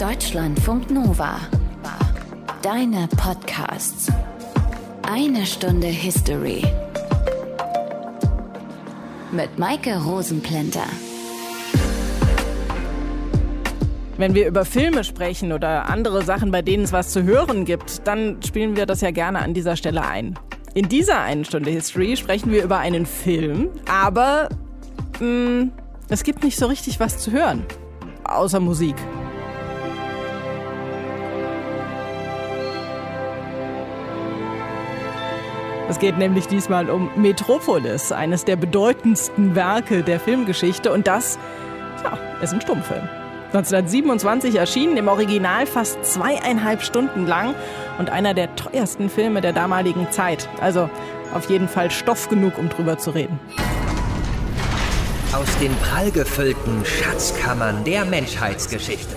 Deutschlandfunk Nova. Deine Podcasts. Eine Stunde History. Mit Maike Rosenplanter. Wenn wir über Filme sprechen oder andere Sachen, bei denen es was zu hören gibt, dann spielen wir das ja gerne an dieser Stelle ein. In dieser einen Stunde History sprechen wir über einen Film, aber mh, mm, es gibt nicht so richtig was zu hören, außer Musik. Es geht nämlich diesmal um Metropolis, eines der bedeutendsten Werke der Filmgeschichte. Und das ja, ist ein Stummfilm. 1927 erschienen, im Original fast zweieinhalb Stunden lang und einer der teuersten Filme der damaligen Zeit. Also auf jeden Fall Stoff genug, um drüber zu reden. Aus den prallgefüllten Schatzkammern der Menschheitsgeschichte.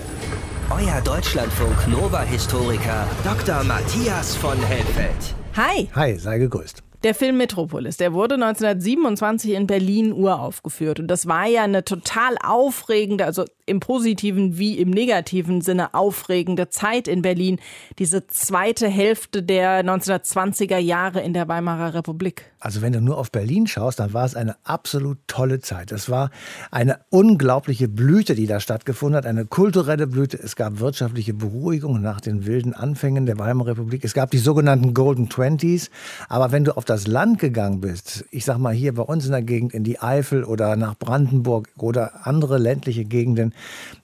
Euer Deutschlandfunk Nova-Historiker Dr. Matthias von Helfeld. Hi. Hi, sei gegrüßt. Der Film Metropolis, der wurde 1927 in Berlin uraufgeführt. Und das war ja eine total aufregende, also im positiven wie im negativen Sinne aufregende Zeit in Berlin. Diese zweite Hälfte der 1920er Jahre in der Weimarer Republik. Also wenn du nur auf Berlin schaust, dann war es eine absolut tolle Zeit. Es war eine unglaubliche Blüte, die da stattgefunden hat, eine kulturelle Blüte. Es gab wirtschaftliche Beruhigung nach den wilden Anfängen der Weimarer Republik. Es gab die sogenannten Golden Twenties. Aber wenn du auf das Land gegangen bist, ich sag mal hier bei uns in der Gegend in die Eifel oder nach Brandenburg oder andere ländliche Gegenden,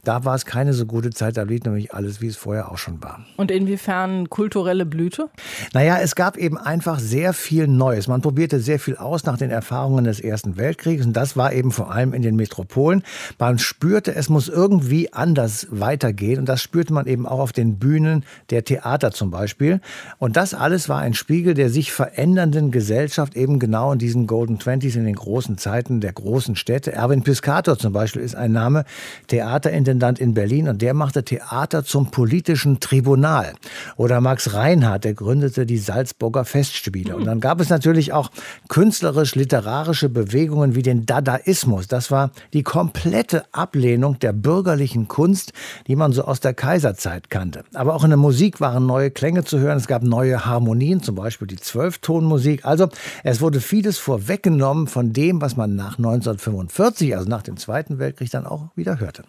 da war es keine so gute Zeit. Da blieb nämlich alles, wie es vorher auch schon war. Und inwiefern kulturelle Blüte? Naja, es gab eben einfach sehr viel Neues. Man probierte sehr viel aus nach den Erfahrungen des Ersten Weltkriegs. Und das war eben vor allem in den Metropolen. Man spürte, es muss irgendwie anders weitergehen. Und das spürte man eben auch auf den Bühnen der Theater zum Beispiel. Und das alles war ein Spiegel der sich verändernden Gesellschaft eben genau in diesen Golden Twenties, in den großen Zeiten der großen Städte. Erwin Piscator zum Beispiel ist ein Name, Theaterintendant in Berlin und der machte Theater zum politischen Tribunal. Oder Max Reinhardt, der gründete die Salzburger Festspiele. Und dann gab es natürlich auch künstlerisch-literarische Bewegungen wie den Dadaismus. Das war die komplette Ablehnung der bürgerlichen Kunst, die man so aus der Kaiserzeit kannte. Aber auch in der Musik waren neue Klänge zu hören. Es gab neue Harmonien, zum Beispiel die Zwölftonmusik. Also es wurde vieles vorweggenommen von dem, was man nach 1945, also nach dem Zweiten Weltkrieg, dann auch wieder hörte.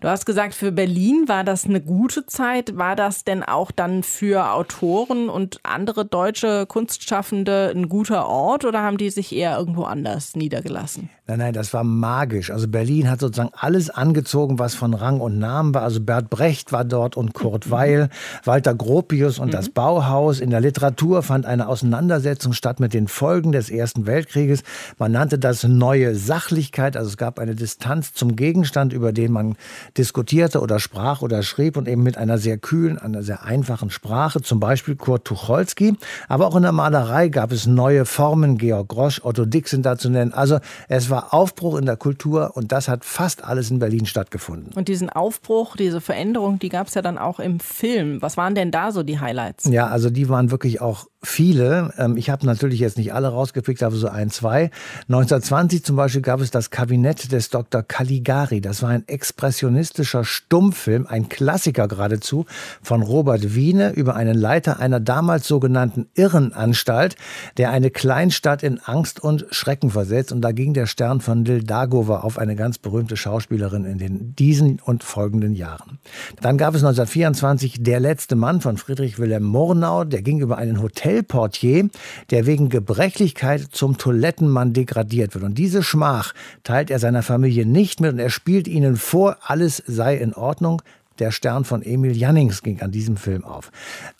Du hast gesagt, für Berlin war das eine gute Zeit. War das denn auch dann für Autoren und andere deutsche Kunstschaffende ein guter Ort oder haben die sich eher irgendwo anders niedergelassen? Nein, nein, das war magisch. Also Berlin hat sozusagen alles angezogen, was von Rang und Namen war. Also Bert Brecht war dort und Kurt mhm. Weil, Walter Gropius und mhm. das Bauhaus. In der Literatur fand eine Auseinandersetzung statt mit den Folgen des Ersten Weltkrieges. Man nannte das neue Sachlichkeit. Also es gab eine Distanz zum Gegenstand, über den man diskutierte oder sprach oder schrieb und eben mit einer sehr kühlen, einer sehr einfachen Sprache, zum Beispiel Kurt Tucholsky. Aber auch in der Malerei gab es neue Formen, Georg Grosch, Otto Dick sind da zu nennen. Also es war Aufbruch in der Kultur und das hat fast alles in Berlin stattgefunden. Und diesen Aufbruch, diese Veränderung, die gab es ja dann auch im Film. Was waren denn da so die Highlights? Ja, also die waren wirklich auch viele. Ähm, ich habe natürlich jetzt nicht alle rausgepickt, aber so ein, zwei. 1920 zum Beispiel gab es das Kabinett des Dr. Caligari. Das war ein expressionistischer Stummfilm, ein Klassiker geradezu, von Robert Wiene über einen Leiter einer damals sogenannten Irrenanstalt, der eine Kleinstadt in Angst und Schrecken versetzt. Und da ging der Stern von Lil Dagova auf eine ganz berühmte Schauspielerin in den diesen und folgenden Jahren. Dann gab es 1924 Der letzte Mann von Friedrich Wilhelm Murnau. Der ging über einen Hotel Hotelportier, der wegen Gebrechlichkeit zum Toilettenmann degradiert wird. Und diese Schmach teilt er seiner Familie nicht mit und er spielt ihnen vor, alles sei in Ordnung. Der Stern von Emil Jannings ging an diesem Film auf.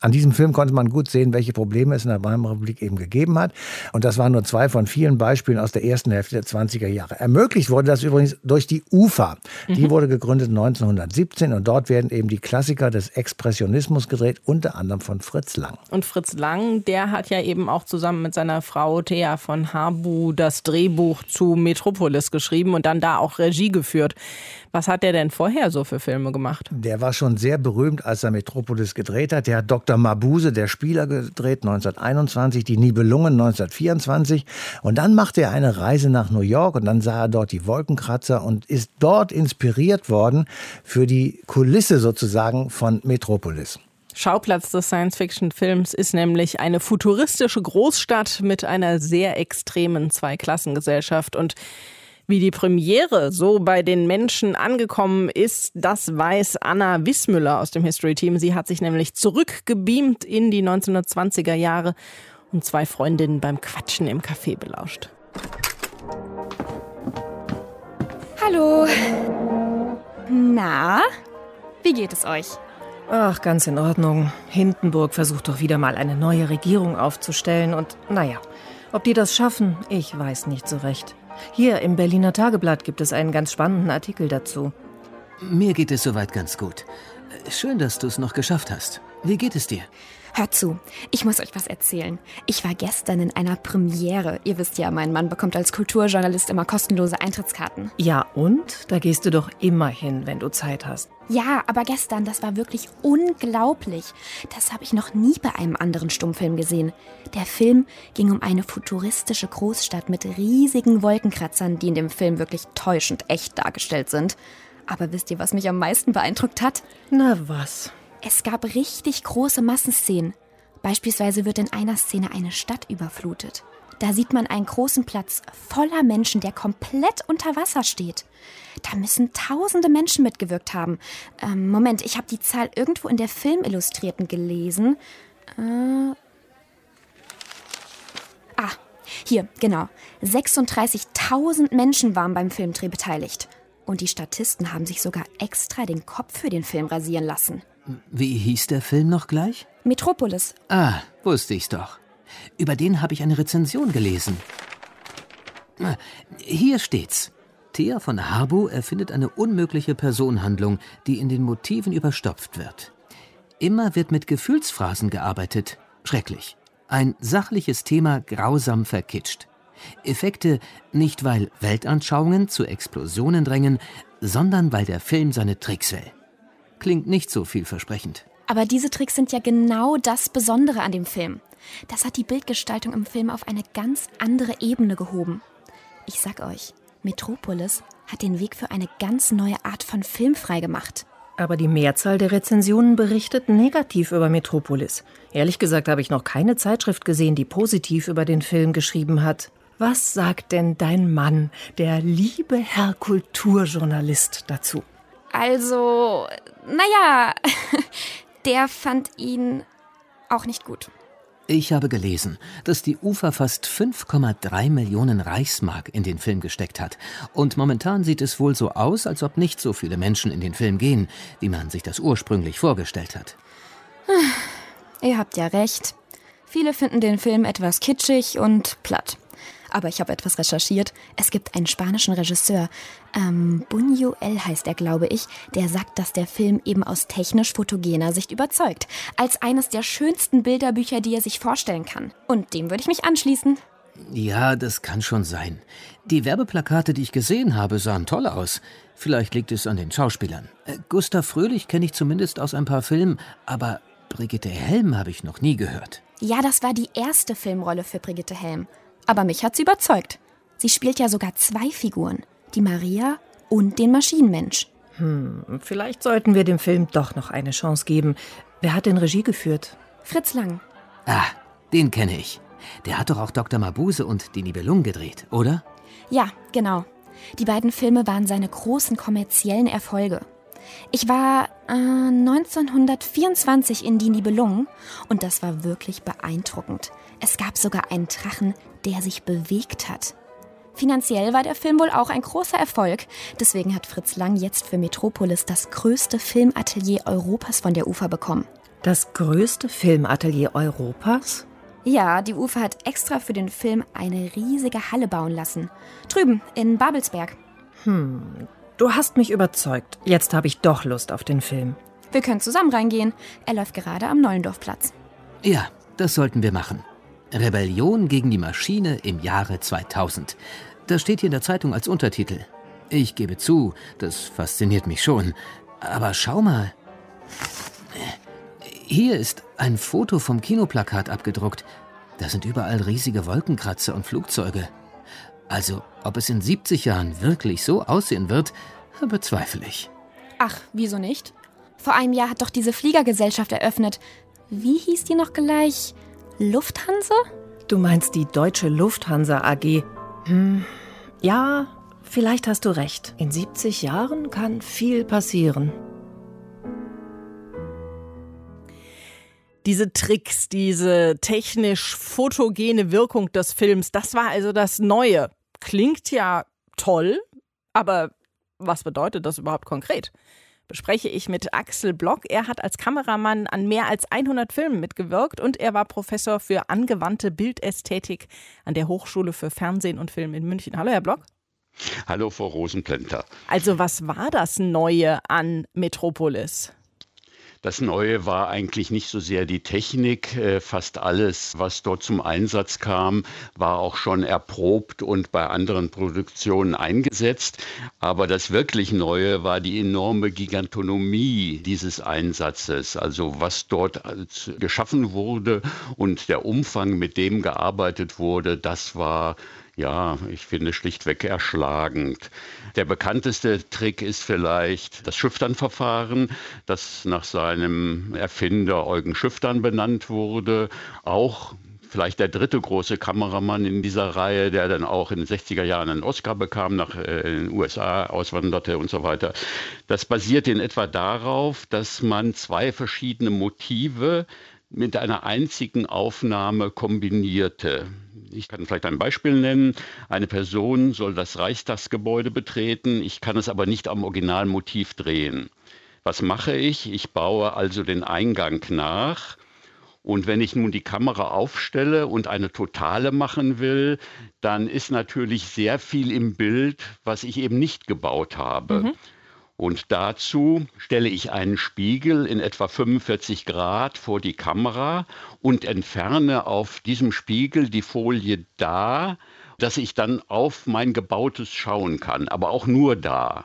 An diesem Film konnte man gut sehen, welche Probleme es in der Weimarer Republik eben gegeben hat. Und das waren nur zwei von vielen Beispielen aus der ersten Hälfte der 20er Jahre. Ermöglicht wurde das übrigens durch die UFA. Die mhm. wurde gegründet 1917 und dort werden eben die Klassiker des Expressionismus gedreht, unter anderem von Fritz Lang. Und Fritz Lang, der hat ja eben auch zusammen mit seiner Frau Thea von Habu das Drehbuch zu Metropolis geschrieben und dann da auch Regie geführt. Was hat der denn vorher so für Filme gemacht? Der war schon sehr berühmt, als er Metropolis gedreht hat. Der hat Dr. Mabuse, der Spieler, gedreht 1921, die Nibelungen 1924. Und dann machte er eine Reise nach New York und dann sah er dort die Wolkenkratzer und ist dort inspiriert worden für die Kulisse sozusagen von Metropolis. Schauplatz des Science-Fiction-Films ist nämlich eine futuristische Großstadt mit einer sehr extremen Zweiklassengesellschaft. Und wie die Premiere so bei den Menschen angekommen ist, das weiß Anna Wissmüller aus dem History Team. Sie hat sich nämlich zurückgebeamt in die 1920er Jahre und zwei Freundinnen beim Quatschen im Café belauscht. Hallo. Na, wie geht es euch? Ach, ganz in Ordnung. Hindenburg versucht doch wieder mal eine neue Regierung aufzustellen und naja, ob die das schaffen, ich weiß nicht so recht. Hier im Berliner Tageblatt gibt es einen ganz spannenden Artikel dazu. Mir geht es soweit ganz gut. Schön, dass du es noch geschafft hast. Wie geht es dir? Hört zu, ich muss euch was erzählen. Ich war gestern in einer Premiere. Ihr wisst ja, mein Mann bekommt als Kulturjournalist immer kostenlose Eintrittskarten. Ja, und? Da gehst du doch immer hin, wenn du Zeit hast. Ja, aber gestern, das war wirklich unglaublich. Das habe ich noch nie bei einem anderen Stummfilm gesehen. Der Film ging um eine futuristische Großstadt mit riesigen Wolkenkratzern, die in dem Film wirklich täuschend echt dargestellt sind. Aber wisst ihr, was mich am meisten beeindruckt hat? Na was? Es gab richtig große Massenszenen. Beispielsweise wird in einer Szene eine Stadt überflutet. Da sieht man einen großen Platz voller Menschen, der komplett unter Wasser steht. Da müssen tausende Menschen mitgewirkt haben. Ähm, Moment, ich habe die Zahl irgendwo in der Filmillustrierten gelesen. Äh ah, hier, genau. 36.000 Menschen waren beim Filmdreh beteiligt. Und die Statisten haben sich sogar extra den Kopf für den Film rasieren lassen. Wie hieß der Film noch gleich? Metropolis. Ah, wusste ich's doch. Über den habe ich eine Rezension gelesen. Ah, hier steht's. Thea von Harbu erfindet eine unmögliche Personenhandlung, die in den Motiven überstopft wird. Immer wird mit Gefühlsphrasen gearbeitet. Schrecklich. Ein sachliches Thema grausam verkitscht. Effekte nicht weil Weltanschauungen zu Explosionen drängen, sondern weil der Film seine Tricks will. Klingt nicht so vielversprechend. Aber diese Tricks sind ja genau das Besondere an dem Film. Das hat die Bildgestaltung im Film auf eine ganz andere Ebene gehoben. Ich sag euch, Metropolis hat den Weg für eine ganz neue Art von Film freigemacht. Aber die Mehrzahl der Rezensionen berichtet negativ über Metropolis. Ehrlich gesagt habe ich noch keine Zeitschrift gesehen, die positiv über den Film geschrieben hat. Was sagt denn dein Mann, der liebe Herr Kulturjournalist, dazu? Also, naja, der fand ihn auch nicht gut. Ich habe gelesen, dass die UFA fast 5,3 Millionen Reichsmark in den Film gesteckt hat. Und momentan sieht es wohl so aus, als ob nicht so viele Menschen in den Film gehen, wie man sich das ursprünglich vorgestellt hat. Ihr habt ja recht. Viele finden den Film etwas kitschig und platt. Aber ich habe etwas recherchiert. Es gibt einen spanischen Regisseur, ähm, Buñuel heißt er, glaube ich, der sagt, dass der Film eben aus technisch fotogener Sicht überzeugt. Als eines der schönsten Bilderbücher, die er sich vorstellen kann. Und dem würde ich mich anschließen. Ja, das kann schon sein. Die Werbeplakate, die ich gesehen habe, sahen toll aus. Vielleicht liegt es an den Schauspielern. Äh, Gustav Fröhlich kenne ich zumindest aus ein paar Filmen, aber Brigitte Helm habe ich noch nie gehört. Ja, das war die erste Filmrolle für Brigitte Helm. Aber mich hat sie überzeugt. Sie spielt ja sogar zwei Figuren, die Maria und den Maschinenmensch. Hm, vielleicht sollten wir dem Film doch noch eine Chance geben. Wer hat denn Regie geführt? Fritz Lang. Ah, den kenne ich. Der hat doch auch Dr. Mabuse und die Nibelung gedreht, oder? Ja, genau. Die beiden Filme waren seine großen kommerziellen Erfolge. Ich war äh, 1924 in die Nibelungen und das war wirklich beeindruckend. Es gab sogar einen Drachen, der sich bewegt hat. Finanziell war der Film wohl auch ein großer Erfolg. Deswegen hat Fritz Lang jetzt für Metropolis das größte Filmatelier Europas von der UFA bekommen. Das größte Filmatelier Europas? Ja, die UFA hat extra für den Film eine riesige Halle bauen lassen. Drüben, in Babelsberg. Hm, du hast mich überzeugt. Jetzt habe ich doch Lust auf den Film. Wir können zusammen reingehen. Er läuft gerade am Neulendorfplatz. Ja, das sollten wir machen. Rebellion gegen die Maschine im Jahre 2000. Das steht hier in der Zeitung als Untertitel. Ich gebe zu, das fasziniert mich schon. Aber schau mal, Hier ist ein Foto vom Kinoplakat abgedruckt. Da sind überall riesige Wolkenkratzer und Flugzeuge. Also, ob es in 70 Jahren wirklich so aussehen wird, bezweifle ich. Ach, wieso nicht? Vor einem Jahr hat doch diese Fliegergesellschaft eröffnet. Wie hieß die noch gleich? Lufthansa? Du meinst die Deutsche Lufthansa AG. Hm, ja, vielleicht hast du recht. In 70 Jahren kann viel passieren. Diese Tricks, diese technisch fotogene Wirkung des Films, das war also das Neue. Klingt ja toll, aber was bedeutet das überhaupt konkret? Bespreche ich mit Axel Block. Er hat als Kameramann an mehr als 100 Filmen mitgewirkt und er war Professor für angewandte Bildästhetik an der Hochschule für Fernsehen und Film in München. Hallo, Herr Block. Hallo, Frau Rosenplenter. Also, was war das Neue an Metropolis? Das Neue war eigentlich nicht so sehr die Technik. Äh, fast alles, was dort zum Einsatz kam, war auch schon erprobt und bei anderen Produktionen eingesetzt. Aber das wirklich Neue war die enorme Gigantonomie dieses Einsatzes. Also was dort geschaffen wurde und der Umfang, mit dem gearbeitet wurde, das war ja, ich finde schlichtweg erschlagend. Der bekannteste Trick ist vielleicht das Schüchtern-Verfahren, das nach seinem Erfinder Eugen Schüchtern benannt wurde. Auch vielleicht der dritte große Kameramann in dieser Reihe, der dann auch in den 60er Jahren einen Oscar bekam, nach äh, den USA auswanderte und so weiter. Das basiert in etwa darauf, dass man zwei verschiedene Motive mit einer einzigen Aufnahme kombinierte. Ich kann vielleicht ein Beispiel nennen. Eine Person soll das Reichstagsgebäude betreten, ich kann es aber nicht am Originalmotiv drehen. Was mache ich? Ich baue also den Eingang nach. Und wenn ich nun die Kamera aufstelle und eine totale machen will, dann ist natürlich sehr viel im Bild, was ich eben nicht gebaut habe. Mhm. Und dazu stelle ich einen Spiegel in etwa 45 Grad vor die Kamera und entferne auf diesem Spiegel die Folie da, dass ich dann auf mein Gebautes schauen kann, aber auch nur da.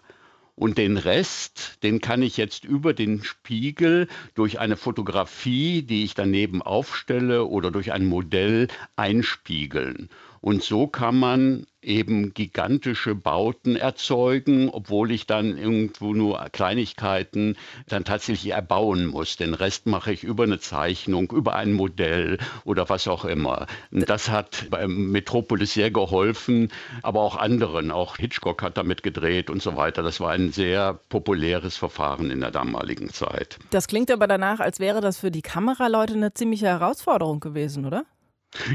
Und den Rest, den kann ich jetzt über den Spiegel durch eine Fotografie, die ich daneben aufstelle oder durch ein Modell einspiegeln. Und so kann man eben gigantische Bauten erzeugen, obwohl ich dann irgendwo nur Kleinigkeiten dann tatsächlich erbauen muss. Den Rest mache ich über eine Zeichnung, über ein Modell oder was auch immer. Das hat beim Metropolis sehr geholfen, aber auch anderen. Auch Hitchcock hat damit gedreht und so weiter. Das war ein sehr populäres Verfahren in der damaligen Zeit. Das klingt aber danach, als wäre das für die Kameraleute eine ziemliche Herausforderung gewesen, oder?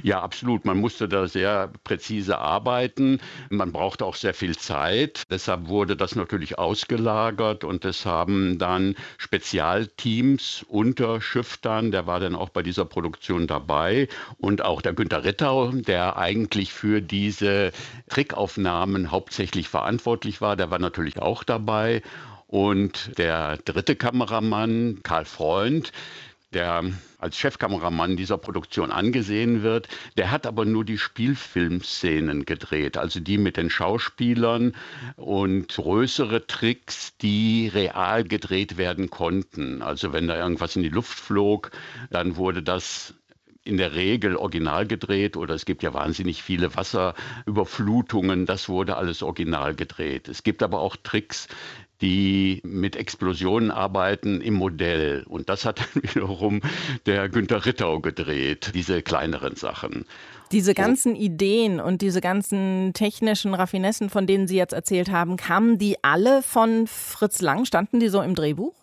Ja, absolut. Man musste da sehr präzise arbeiten. Man brauchte auch sehr viel Zeit. Deshalb wurde das natürlich ausgelagert und es haben dann Spezialteams unter Schüftern, der war dann auch bei dieser Produktion dabei und auch der Günter Rittau, der eigentlich für diese Trickaufnahmen hauptsächlich verantwortlich war, der war natürlich auch dabei. Und der dritte Kameramann, Karl Freund, der als Chefkameramann dieser Produktion angesehen wird. Der hat aber nur die Spielfilmszenen gedreht, also die mit den Schauspielern und größere Tricks, die real gedreht werden konnten. Also wenn da irgendwas in die Luft flog, dann wurde das in der Regel original gedreht oder es gibt ja wahnsinnig viele Wasserüberflutungen, das wurde alles original gedreht. Es gibt aber auch Tricks, die mit Explosionen arbeiten im Modell. Und das hat dann wiederum der Günter Rittau gedreht, diese kleineren Sachen. Diese ganzen Ideen und diese ganzen technischen Raffinessen, von denen Sie jetzt erzählt haben, kamen die alle von Fritz Lang? Standen die so im Drehbuch?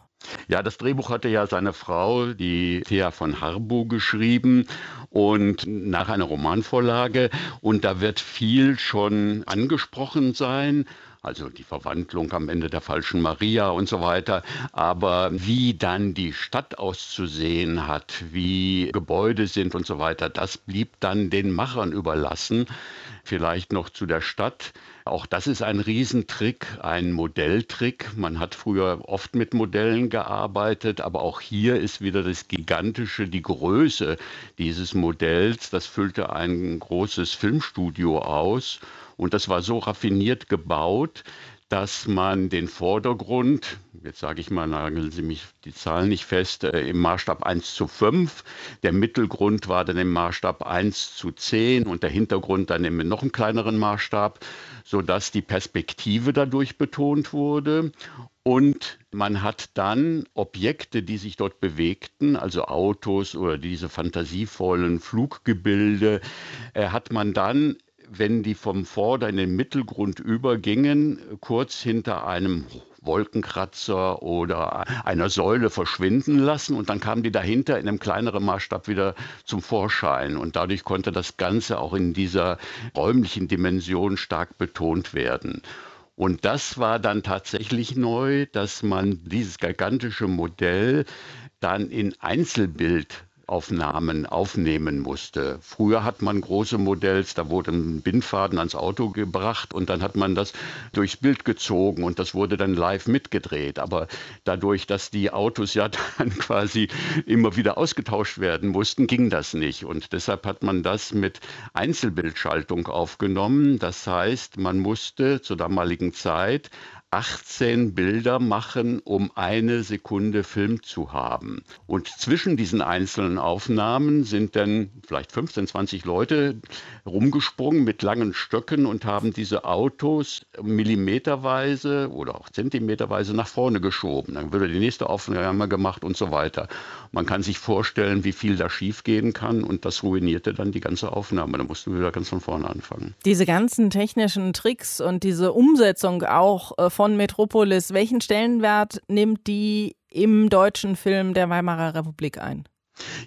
Ja, das Drehbuch hatte ja seine Frau, die Thea von Harbu, geschrieben und nach einer Romanvorlage. Und da wird viel schon angesprochen sein also die Verwandlung am Ende der falschen Maria und so weiter. Aber wie dann die Stadt auszusehen hat, wie Gebäude sind und so weiter, das blieb dann den Machern überlassen. Vielleicht noch zu der Stadt. Auch das ist ein Riesentrick, ein Modelltrick. Man hat früher oft mit Modellen gearbeitet, aber auch hier ist wieder das Gigantische, die Größe dieses Modells. Das füllte ein großes Filmstudio aus. Und das war so raffiniert gebaut, dass man den Vordergrund, jetzt sage ich mal, nageln Sie mich die Zahlen nicht fest, äh, im Maßstab 1 zu 5, der Mittelgrund war dann im Maßstab 1 zu 10 und der Hintergrund dann im noch einen kleineren Maßstab, sodass die Perspektive dadurch betont wurde. Und man hat dann Objekte, die sich dort bewegten, also Autos oder diese fantasievollen Fluggebilde, äh, hat man dann wenn die vom Vorder- in den Mittelgrund übergingen, kurz hinter einem Wolkenkratzer oder einer Säule verschwinden lassen und dann kamen die dahinter in einem kleineren Maßstab wieder zum Vorschein und dadurch konnte das Ganze auch in dieser räumlichen Dimension stark betont werden. Und das war dann tatsächlich neu, dass man dieses gigantische Modell dann in Einzelbild Aufnahmen aufnehmen musste. Früher hat man große Modells, da wurde ein Bindfaden ans Auto gebracht und dann hat man das durchs Bild gezogen und das wurde dann live mitgedreht. Aber dadurch, dass die Autos ja dann quasi immer wieder ausgetauscht werden mussten, ging das nicht. Und deshalb hat man das mit Einzelbildschaltung aufgenommen. Das heißt, man musste zur damaligen Zeit 18 Bilder machen, um eine Sekunde Film zu haben. Und zwischen diesen einzelnen Aufnahmen sind dann vielleicht 15, 20 Leute rumgesprungen mit langen Stöcken und haben diese Autos millimeterweise oder auch zentimeterweise nach vorne geschoben. Dann würde die nächste Aufnahme gemacht und so weiter. Man kann sich vorstellen, wie viel da schiefgehen kann und das ruinierte dann die ganze Aufnahme. Da mussten wir wieder ganz von vorne anfangen. Diese ganzen technischen Tricks und diese Umsetzung auch äh, von Metropolis, welchen Stellenwert nimmt die im deutschen Film der Weimarer Republik ein?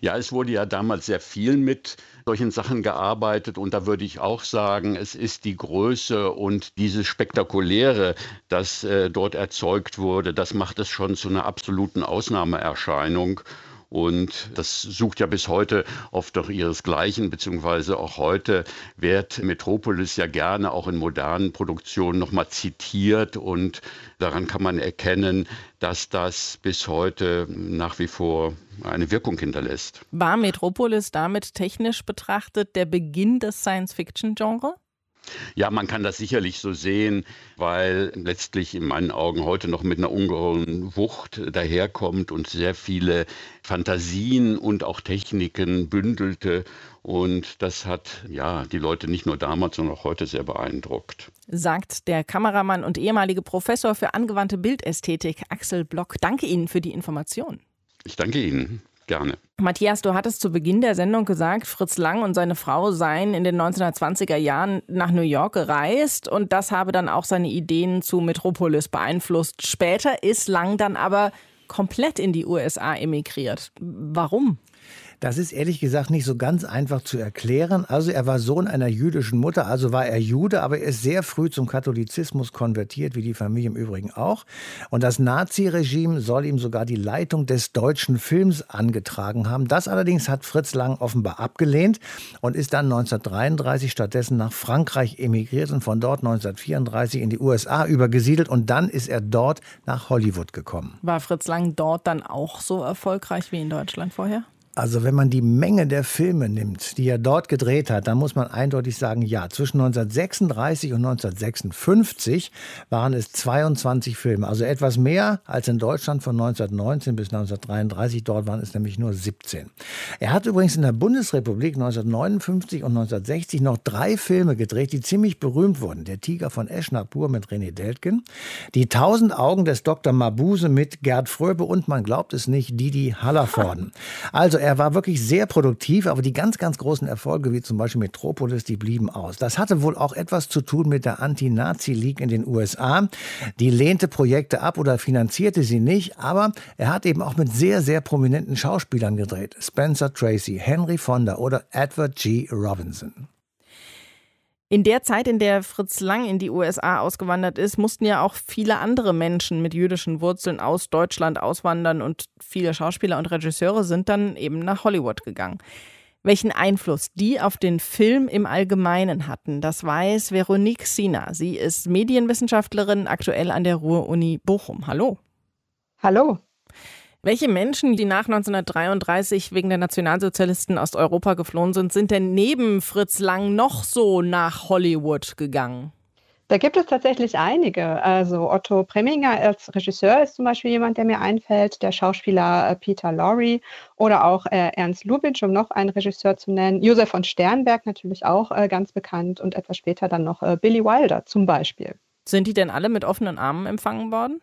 Ja, es wurde ja damals sehr viel mit solchen Sachen gearbeitet und da würde ich auch sagen, es ist die Größe und dieses Spektakuläre, das äh, dort erzeugt wurde, das macht es schon zu einer absoluten Ausnahmeerscheinung. Und das sucht ja bis heute oft doch ihresgleichen, beziehungsweise auch heute wird Metropolis ja gerne auch in modernen Produktionen nochmal zitiert und daran kann man erkennen, dass das bis heute nach wie vor eine Wirkung hinterlässt. War Metropolis damit technisch betrachtet der Beginn des Science-Fiction-Genres? Ja, man kann das sicherlich so sehen, weil letztlich in meinen Augen heute noch mit einer ungeheuren Wucht daherkommt und sehr viele Fantasien und auch Techniken bündelte. Und das hat ja die Leute nicht nur damals, sondern auch heute sehr beeindruckt. Sagt der Kameramann und ehemalige Professor für angewandte Bildästhetik Axel Block. Danke Ihnen für die Information. Ich danke Ihnen. Gerne. Matthias, du hattest zu Beginn der Sendung gesagt, Fritz Lang und seine Frau seien in den 1920er Jahren nach New York gereist und das habe dann auch seine Ideen zu Metropolis beeinflusst. Später ist Lang dann aber komplett in die USA emigriert. Warum? Das ist ehrlich gesagt nicht so ganz einfach zu erklären. Also er war Sohn einer jüdischen Mutter, also war er Jude, aber er ist sehr früh zum Katholizismus konvertiert, wie die Familie im Übrigen auch. Und das Naziregime soll ihm sogar die Leitung des deutschen Films angetragen haben. Das allerdings hat Fritz Lang offenbar abgelehnt und ist dann 1933 stattdessen nach Frankreich emigriert und von dort 1934 in die USA übergesiedelt und dann ist er dort nach Hollywood gekommen. War Fritz Lang dort dann auch so erfolgreich wie in Deutschland vorher? Also wenn man die Menge der Filme nimmt, die er dort gedreht hat, dann muss man eindeutig sagen, ja, zwischen 1936 und 1956 waren es 22 Filme, also etwas mehr als in Deutschland von 1919 bis 1933, dort waren es nämlich nur 17. Er hat übrigens in der Bundesrepublik 1959 und 1960 noch drei Filme gedreht, die ziemlich berühmt wurden. Der Tiger von Eschnapur mit René Deltgen, Die Tausend Augen des Dr. Mabuse mit Gerd Fröbe und man glaubt es nicht, Didi Hallervorden. Also er war wirklich sehr produktiv, aber die ganz, ganz großen Erfolge, wie zum Beispiel Metropolis, die blieben aus. Das hatte wohl auch etwas zu tun mit der Anti-Nazi-League in den USA. Die lehnte Projekte ab oder finanzierte sie nicht, aber er hat eben auch mit sehr, sehr prominenten Schauspielern gedreht. Spencer Tracy, Henry Fonda oder Edward G. Robinson. In der Zeit, in der Fritz Lang in die USA ausgewandert ist, mussten ja auch viele andere Menschen mit jüdischen Wurzeln aus Deutschland auswandern und viele Schauspieler und Regisseure sind dann eben nach Hollywood gegangen. Welchen Einfluss die auf den Film im Allgemeinen hatten, das weiß Veronique Sina. Sie ist Medienwissenschaftlerin, aktuell an der Ruhr-Uni Bochum. Hallo. Hallo. Welche Menschen, die nach 1933 wegen der Nationalsozialisten aus Europa geflohen sind, sind denn neben Fritz Lang noch so nach Hollywood gegangen? Da gibt es tatsächlich einige. Also Otto Preminger als Regisseur ist zum Beispiel jemand, der mir einfällt, der Schauspieler äh, Peter Lorre oder auch äh, Ernst Lubitsch, um noch einen Regisseur zu nennen. Josef von Sternberg natürlich auch äh, ganz bekannt und etwas später dann noch äh, Billy Wilder zum Beispiel. Sind die denn alle mit offenen Armen empfangen worden?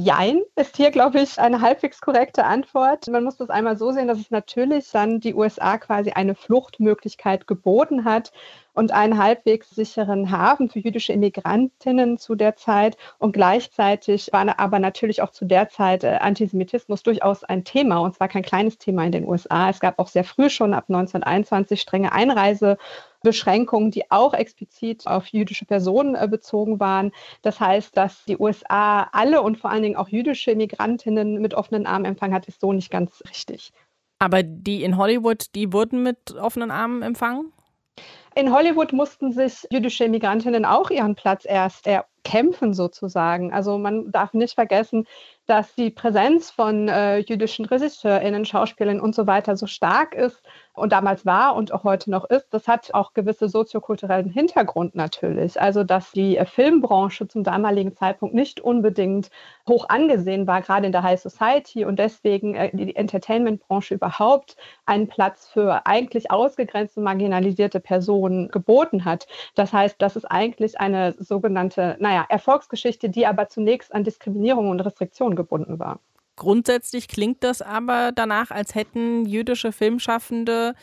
Jein ist hier, glaube ich, eine halbwegs korrekte Antwort. Man muss das einmal so sehen, dass es natürlich dann die USA quasi eine Fluchtmöglichkeit geboten hat und einen halbwegs sicheren Hafen für jüdische Immigrantinnen zu der Zeit. Und gleichzeitig war aber natürlich auch zu der Zeit äh, Antisemitismus durchaus ein Thema und zwar kein kleines Thema in den USA. Es gab auch sehr früh schon ab 1921 strenge Einreise Beschränkungen, die auch explizit auf jüdische Personen äh, bezogen waren. Das heißt, dass die USA alle und vor allen Dingen auch jüdische Migrantinnen mit offenen Armen empfangen hat, ist so nicht ganz richtig. Aber die in Hollywood, die wurden mit offenen Armen empfangen? In Hollywood mussten sich jüdische Immigrantinnen auch ihren Platz erst erkämpfen, sozusagen. Also man darf nicht vergessen, dass die Präsenz von äh, jüdischen RegisseurInnen, Schauspielern und so weiter so stark ist und damals war und auch heute noch ist. Das hat auch gewisse soziokulturellen Hintergrund natürlich. Also, dass die äh, Filmbranche zum damaligen Zeitpunkt nicht unbedingt hoch angesehen war, gerade in der High Society und deswegen äh, die Entertainment-Branche überhaupt einen Platz für eigentlich ausgegrenzte, marginalisierte Personen geboten hat. Das heißt, das ist eigentlich eine sogenannte, naja, Erfolgsgeschichte, die aber zunächst an Diskriminierung und Restriktion gebunden war. Grundsätzlich klingt das aber danach, als hätten jüdische Filmschaffende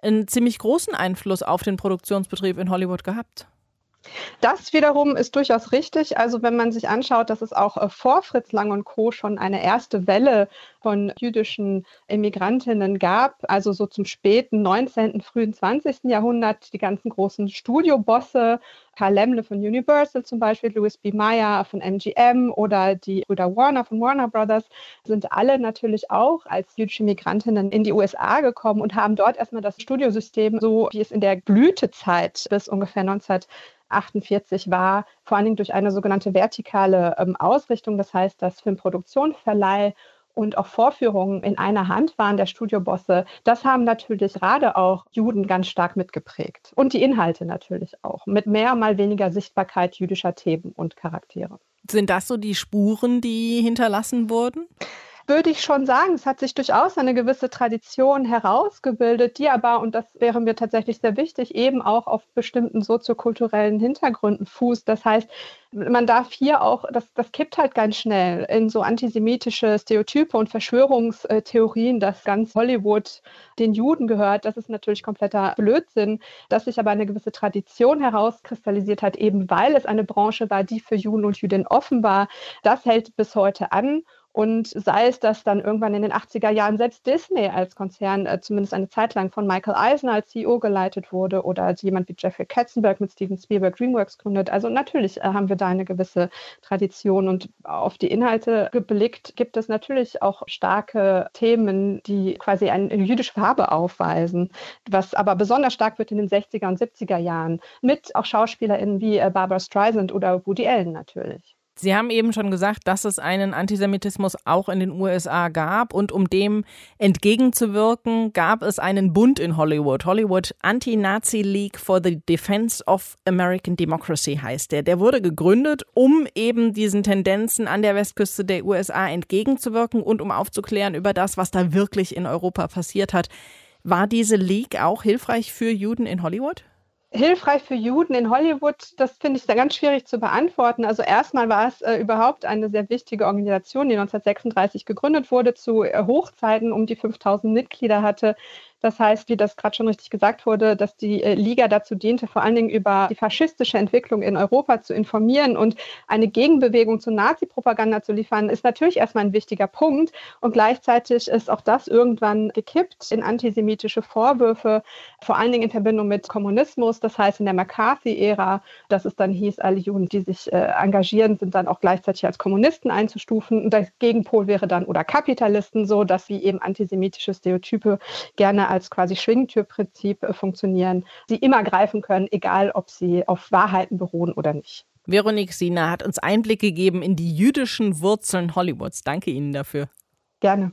einen ziemlich großen Einfluss auf den Produktionsbetrieb in Hollywood gehabt. Das wiederum ist durchaus richtig. Also wenn man sich anschaut, dass es auch äh, vor Fritz Lang und Co. schon eine erste Welle von jüdischen Immigrantinnen gab, also so zum späten 19., frühen 20. Jahrhundert, die ganzen großen Studiobosse, Karl Lemle von Universal zum Beispiel, Louis B. Meyer von MGM oder die Brüder Warner von Warner Brothers, sind alle natürlich auch als jüdische Migrantinnen in die USA gekommen und haben dort erstmal das Studiosystem, so wie es in der Blütezeit bis ungefähr 19 48 war, vor allen Dingen durch eine sogenannte vertikale ähm, Ausrichtung. Das heißt, dass Filmproduktion, Verleih und auch Vorführungen in einer Hand waren der Studiobosse, das haben natürlich gerade auch Juden ganz stark mitgeprägt. Und die Inhalte natürlich auch, mit mehr mal weniger Sichtbarkeit jüdischer Themen und Charaktere. Sind das so die Spuren, die hinterlassen wurden? Würde ich schon sagen, es hat sich durchaus eine gewisse Tradition herausgebildet, die aber, und das wäre mir tatsächlich sehr wichtig, eben auch auf bestimmten soziokulturellen Hintergründen fußt. Das heißt, man darf hier auch, das, das kippt halt ganz schnell in so antisemitische Stereotype und Verschwörungstheorien, dass ganz Hollywood den Juden gehört. Das ist natürlich kompletter Blödsinn, dass sich aber eine gewisse Tradition herauskristallisiert hat, eben weil es eine Branche war, die für Juden und Jüdinnen offen war. Das hält bis heute an. Und sei es, dass dann irgendwann in den 80er Jahren selbst Disney als Konzern äh, zumindest eine Zeit lang von Michael Eisner als CEO geleitet wurde oder als jemand wie Jeffrey Katzenberg mit Steven Spielberg DreamWorks gründet. Also natürlich äh, haben wir da eine gewisse Tradition und auf die Inhalte geblickt gibt es natürlich auch starke Themen, die quasi eine jüdische Farbe aufweisen, was aber besonders stark wird in den 60er und 70er Jahren mit auch SchauspielerInnen wie äh, Barbara Streisand oder Woody Allen natürlich. Sie haben eben schon gesagt, dass es einen Antisemitismus auch in den USA gab und um dem entgegenzuwirken, gab es einen Bund in Hollywood. Hollywood Anti-Nazi League for the Defense of American Democracy heißt der. Der wurde gegründet, um eben diesen Tendenzen an der Westküste der USA entgegenzuwirken und um aufzuklären über das, was da wirklich in Europa passiert hat. War diese League auch hilfreich für Juden in Hollywood? Hilfreich für Juden in Hollywood, das finde ich sehr ganz schwierig zu beantworten. Also erstmal war es äh, überhaupt eine sehr wichtige Organisation, die 1936 gegründet wurde, zu äh, Hochzeiten um die 5000 Mitglieder hatte. Das heißt, wie das gerade schon richtig gesagt wurde, dass die äh, Liga dazu diente, vor allen Dingen über die faschistische Entwicklung in Europa zu informieren und eine Gegenbewegung zur Nazi-Propaganda zu liefern, ist natürlich erstmal ein wichtiger Punkt. Und gleichzeitig ist auch das irgendwann gekippt in antisemitische Vorwürfe, vor allen Dingen in Verbindung mit Kommunismus. Das heißt, in der McCarthy-Ära, dass es dann hieß, alle Juden, die sich äh, engagieren, sind dann auch gleichzeitig als Kommunisten einzustufen. Und der Gegenpol wäre dann oder Kapitalisten, so dass sie eben antisemitische Stereotype gerne als quasi Schwingtürprinzip äh, funktionieren, sie immer greifen können, egal ob sie auf Wahrheiten beruhen oder nicht. Veronique Sina hat uns Einblick gegeben in die jüdischen Wurzeln Hollywoods. Danke Ihnen dafür. Gerne.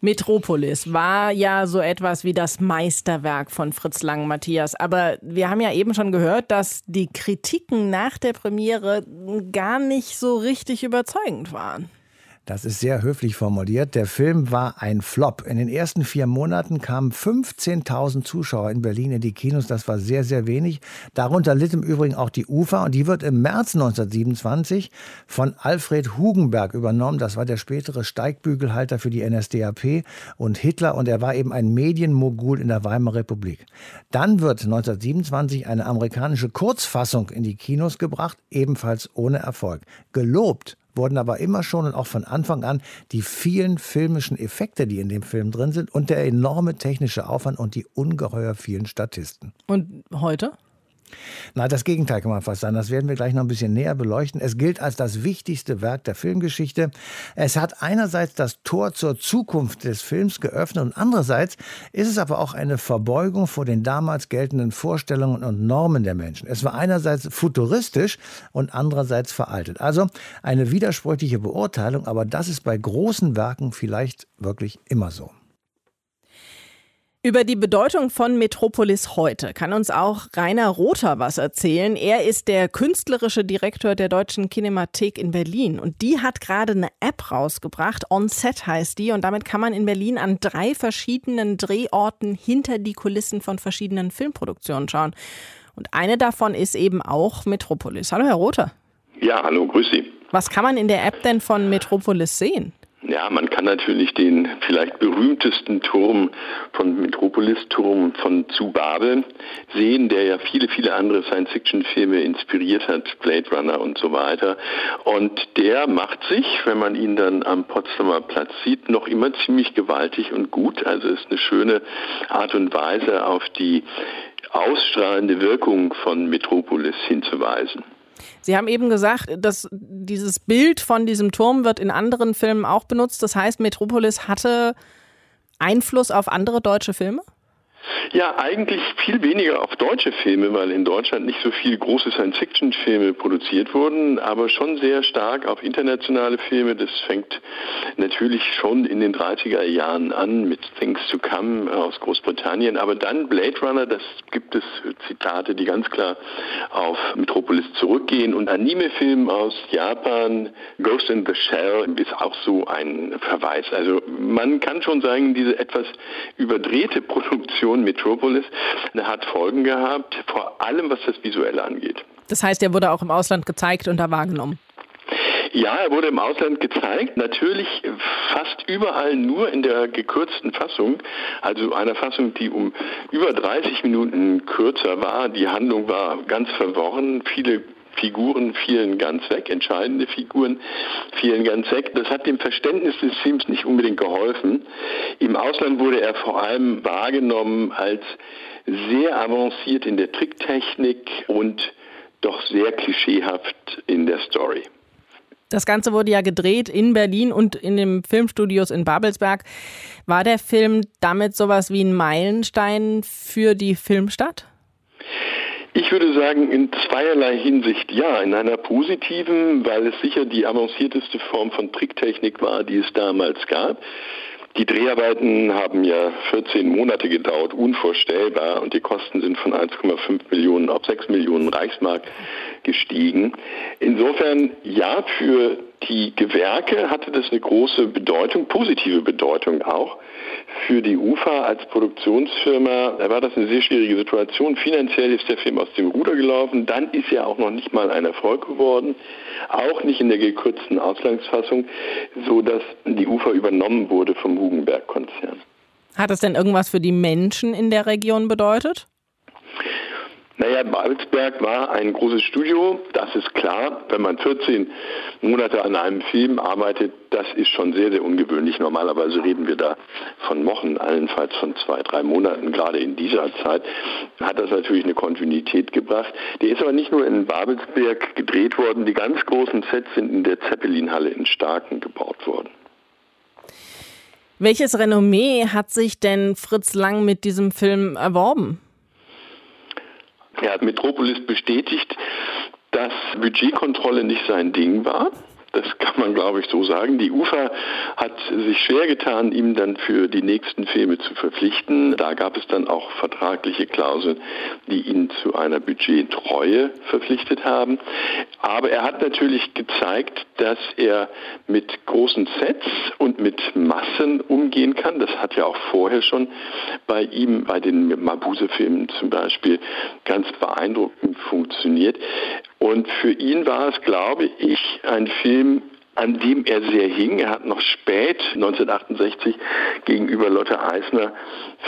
Metropolis war ja so etwas wie das Meisterwerk von Fritz Lang, Matthias. Aber wir haben ja eben schon gehört, dass die Kritiken nach der Premiere gar nicht so richtig überzeugend waren. Das ist sehr höflich formuliert. Der Film war ein Flop. In den ersten vier Monaten kamen 15.000 Zuschauer in Berlin in die Kinos. Das war sehr, sehr wenig. Darunter litt im Übrigen auch die UFA. Und die wird im März 1927 von Alfred Hugenberg übernommen. Das war der spätere Steigbügelhalter für die NSDAP und Hitler. Und er war eben ein Medienmogul in der Weimarer Republik. Dann wird 1927 eine amerikanische Kurzfassung in die Kinos gebracht, ebenfalls ohne Erfolg. Gelobt wurden aber immer schon und auch von Anfang an die vielen filmischen Effekte, die in dem Film drin sind und der enorme technische Aufwand und die ungeheuer vielen Statisten. Und heute? Na, das Gegenteil kann man fast sagen. Das werden wir gleich noch ein bisschen näher beleuchten. Es gilt als das wichtigste Werk der Filmgeschichte. Es hat einerseits das Tor zur Zukunft des Films geöffnet und andererseits ist es aber auch eine Verbeugung vor den damals geltenden Vorstellungen und Normen der Menschen. Es war einerseits futuristisch und andererseits veraltet. Also eine widersprüchliche Beurteilung, aber das ist bei großen Werken vielleicht wirklich immer so. Über die Bedeutung von Metropolis heute kann uns auch Rainer Rother was erzählen. Er ist der künstlerische Direktor der Deutschen Kinemathek in Berlin und die hat gerade eine App rausgebracht. On Set heißt die und damit kann man in Berlin an drei verschiedenen Drehorten hinter die Kulissen von verschiedenen Filmproduktionen schauen. Und eine davon ist eben auch Metropolis. Hallo, Herr Rother. Ja, hallo, grüß Sie. Was kann man in der App denn von Metropolis sehen? Ja, man kann natürlich den vielleicht berühmtesten Turm von Metropolis, Turm von zu Babel, sehen, der ja viele, viele andere Science-Fiction-Filme inspiriert hat, Blade Runner und so weiter. Und der macht sich, wenn man ihn dann am Potsdamer Platz sieht, noch immer ziemlich gewaltig und gut. Also ist eine schöne Art und Weise, auf die ausstrahlende Wirkung von Metropolis hinzuweisen. Sie haben eben gesagt, dass dieses Bild von diesem Turm wird in anderen Filmen auch benutzt. Das heißt, Metropolis hatte Einfluss auf andere deutsche Filme? Ja, eigentlich viel weniger auf deutsche Filme, weil in Deutschland nicht so viele große Science-Fiction-Filme produziert wurden, aber schon sehr stark auf internationale Filme. Das fängt natürlich schon in den 30er Jahren an mit Things to Come aus Großbritannien, aber dann Blade Runner, das gibt es Zitate, die ganz klar auf Metropolis zurückgehen und Anime-Film aus Japan, Ghost in the Shell ist auch so ein Verweis. Also man kann schon sagen, diese etwas überdrehte Produktion Produktion Metropolis hat Folgen gehabt, vor allem was das Visuelle angeht. Das heißt, er wurde auch im Ausland gezeigt und da wahrgenommen. Ja, er wurde im Ausland gezeigt, natürlich fast überall nur in der gekürzten Fassung, also einer Fassung, die um über 30 Minuten kürzer war. Die Handlung war ganz verworren, viele Figuren fielen ganz weg, entscheidende Figuren fielen ganz weg. Das hat dem Verständnis des Films nicht unbedingt geholfen. Im Ausland wurde er vor allem wahrgenommen als sehr avanciert in der Tricktechnik und doch sehr klischeehaft in der Story. Das Ganze wurde ja gedreht in Berlin und in den Filmstudios in Babelsberg. War der Film damit sowas wie ein Meilenstein für die Filmstadt? Ich würde sagen, in zweierlei Hinsicht ja. In einer positiven, weil es sicher die avancierteste Form von Tricktechnik war, die es damals gab. Die Dreharbeiten haben ja 14 Monate gedauert, unvorstellbar, und die Kosten sind von 1,5 Millionen auf 6 Millionen Reichsmark gestiegen. Insofern ja, für die Gewerke hatte das eine große Bedeutung, positive Bedeutung auch. Für die UFA als Produktionsfirma war das eine sehr schwierige Situation. Finanziell ist der Film aus dem Ruder gelaufen. Dann ist er auch noch nicht mal ein Erfolg geworden. Auch nicht in der gekürzten Ausgangsfassung, so dass die UFA übernommen wurde vom Hugenberg-Konzern. Hat das denn irgendwas für die Menschen in der Region bedeutet? Naja, Babelsberg war ein großes Studio, das ist klar. Wenn man 14 Monate an einem Film arbeitet, das ist schon sehr, sehr ungewöhnlich. Normalerweise reden wir da von Wochen, allenfalls von zwei, drei Monaten. Gerade in dieser Zeit hat das natürlich eine Kontinuität gebracht. Der ist aber nicht nur in Babelsberg gedreht worden. Die ganz großen Sets sind in der Zeppelinhalle in Starken gebaut worden. Welches Renommee hat sich denn Fritz Lang mit diesem Film erworben? Er hat Metropolis bestätigt, dass Budgetkontrolle nicht sein Ding war. Das kann man, glaube ich, so sagen. Die UFA hat sich schwer getan, ihm dann für die nächsten Filme zu verpflichten. Da gab es dann auch vertragliche Klauseln, die ihn zu einer Budgettreue verpflichtet haben. Aber er hat natürlich gezeigt, dass er mit großen Sets und mit Massen umgehen kann. Das hat ja auch vorher schon bei ihm, bei den Mabuse-Filmen zum Beispiel, ganz beeindruckend funktioniert. Und für ihn war es, glaube ich, ein Film, an dem er sehr hing. Er hat noch spät, 1968, gegenüber Lotte Eisner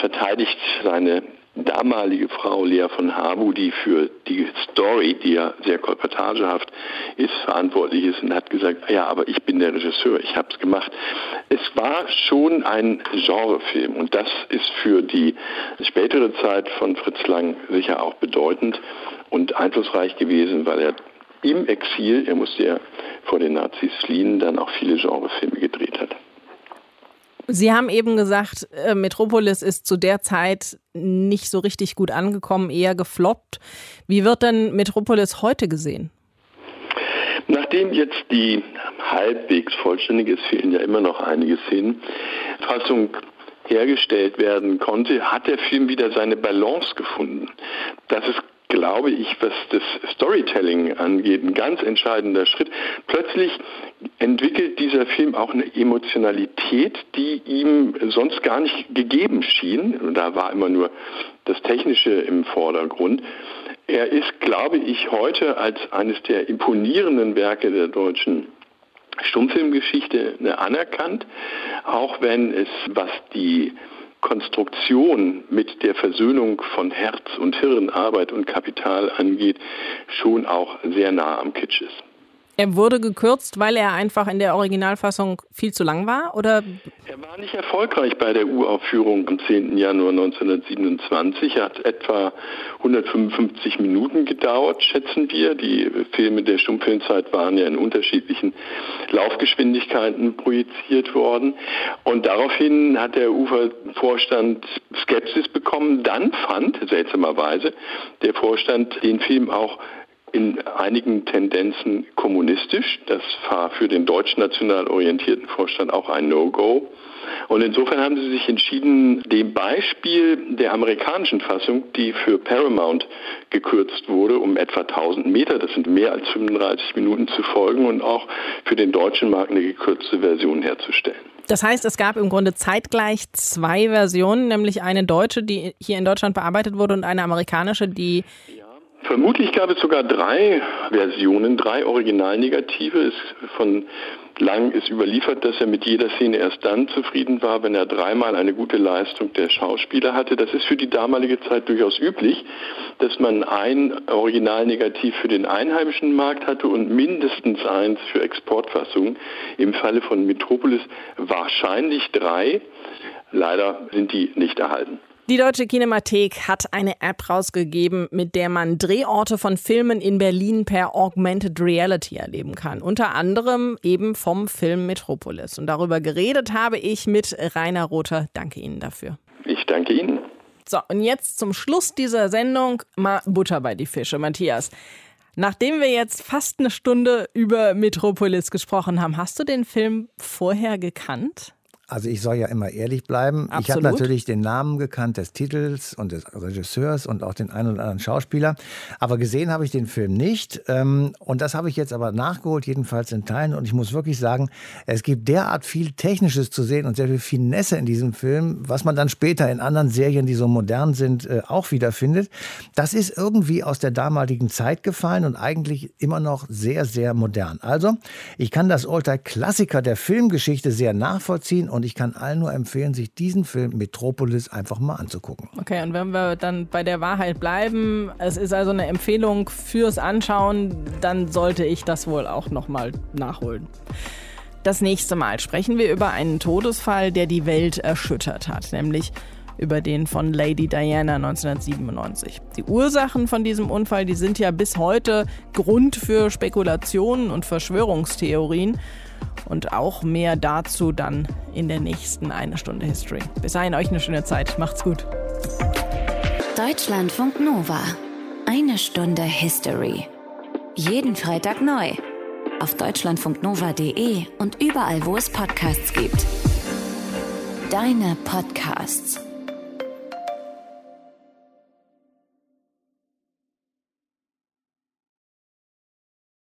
verteidigt seine damalige Frau Lea von Habu, die für die Story, die ja sehr kolportagehaft ist, verantwortlich ist und hat gesagt, ja, aber ich bin der Regisseur, ich habe es gemacht. Es war schon ein Genrefilm und das ist für die spätere Zeit von Fritz Lang sicher auch bedeutend und einflussreich gewesen, weil er im Exil, er musste ja vor den Nazis fliehen, dann auch viele Genrefilme gedreht hat. Sie haben eben gesagt, äh, Metropolis ist zu der Zeit nicht so richtig gut angekommen, eher gefloppt. Wie wird denn Metropolis heute gesehen? Nachdem jetzt die halbwegs vollständig ist, fehlen ja immer noch einige Szenen, Fassung hergestellt werden konnte, hat der Film wieder seine Balance gefunden. Das ist glaube ich, was das Storytelling angeht, ein ganz entscheidender Schritt. Plötzlich entwickelt dieser Film auch eine Emotionalität, die ihm sonst gar nicht gegeben schien. Da war immer nur das Technische im Vordergrund. Er ist, glaube ich, heute als eines der imponierenden Werke der deutschen Stummfilmgeschichte anerkannt, auch wenn es, was die Konstruktion mit der Versöhnung von Herz und Hirn, Arbeit und Kapital angeht, schon auch sehr nah am Kitsch ist. Er wurde gekürzt, weil er einfach in der Originalfassung viel zu lang war, oder? Er war nicht erfolgreich bei der Uraufführung am 10. Januar 1927. Er hat etwa 155 Minuten gedauert, schätzen wir. Die Filme der Stummfilmzeit waren ja in unterschiedlichen Laufgeschwindigkeiten projiziert worden. Und daraufhin hat der Ufervorstand Skepsis bekommen. Dann fand, seltsamerweise, der Vorstand den Film auch in einigen Tendenzen kommunistisch. Das war für den deutsch-national orientierten Vorstand auch ein No-Go. Und insofern haben sie sich entschieden, dem Beispiel der amerikanischen Fassung, die für Paramount gekürzt wurde, um etwa 1000 Meter, das sind mehr als 35 Minuten zu folgen und auch für den deutschen Markt eine gekürzte Version herzustellen. Das heißt, es gab im Grunde zeitgleich zwei Versionen, nämlich eine deutsche, die hier in Deutschland bearbeitet wurde und eine amerikanische, die Vermutlich gab es sogar drei Versionen, drei Originalnegative. Es von Lang ist überliefert, dass er mit jeder Szene erst dann zufrieden war, wenn er dreimal eine gute Leistung der Schauspieler hatte. Das ist für die damalige Zeit durchaus üblich, dass man ein Originalnegativ für den einheimischen Markt hatte und mindestens eins für Exportfassungen. Im Falle von Metropolis wahrscheinlich drei. Leider sind die nicht erhalten. Die Deutsche Kinemathek hat eine App rausgegeben, mit der man Drehorte von Filmen in Berlin per Augmented Reality erleben kann. Unter anderem eben vom Film Metropolis. Und darüber geredet habe ich mit Rainer Rother. Danke Ihnen dafür. Ich danke Ihnen. So, und jetzt zum Schluss dieser Sendung mal Butter bei die Fische. Matthias, nachdem wir jetzt fast eine Stunde über Metropolis gesprochen haben, hast du den Film vorher gekannt? Also ich soll ja immer ehrlich bleiben. Absolut. Ich habe natürlich den Namen gekannt des Titels und des Regisseurs und auch den einen oder anderen Schauspieler. Aber gesehen habe ich den Film nicht. Ähm, und das habe ich jetzt aber nachgeholt, jedenfalls in Teilen. Und ich muss wirklich sagen, es gibt derart viel Technisches zu sehen und sehr viel Finesse in diesem Film, was man dann später in anderen Serien, die so modern sind, äh, auch wiederfindet. Das ist irgendwie aus der damaligen Zeit gefallen und eigentlich immer noch sehr, sehr modern. Also, ich kann das Alltime-Klassiker der Filmgeschichte sehr nachvollziehen und ich kann allen nur empfehlen, sich diesen Film Metropolis einfach mal anzugucken. Okay, und wenn wir dann bei der Wahrheit bleiben, es ist also eine Empfehlung fürs Anschauen, dann sollte ich das wohl auch nochmal nachholen. Das nächste Mal sprechen wir über einen Todesfall, der die Welt erschüttert hat, nämlich über den von Lady Diana 1997. Die Ursachen von diesem Unfall, die sind ja bis heute Grund für Spekulationen und Verschwörungstheorien. Und auch mehr dazu dann in der nächsten Eine Stunde History. Bis dahin euch eine schöne Zeit. Macht's gut. Deutschlandfunk Nova. Eine Stunde History. Jeden Freitag neu. auf deutschlandfunknova.de und überall, wo es Podcasts gibt. Deine Podcasts.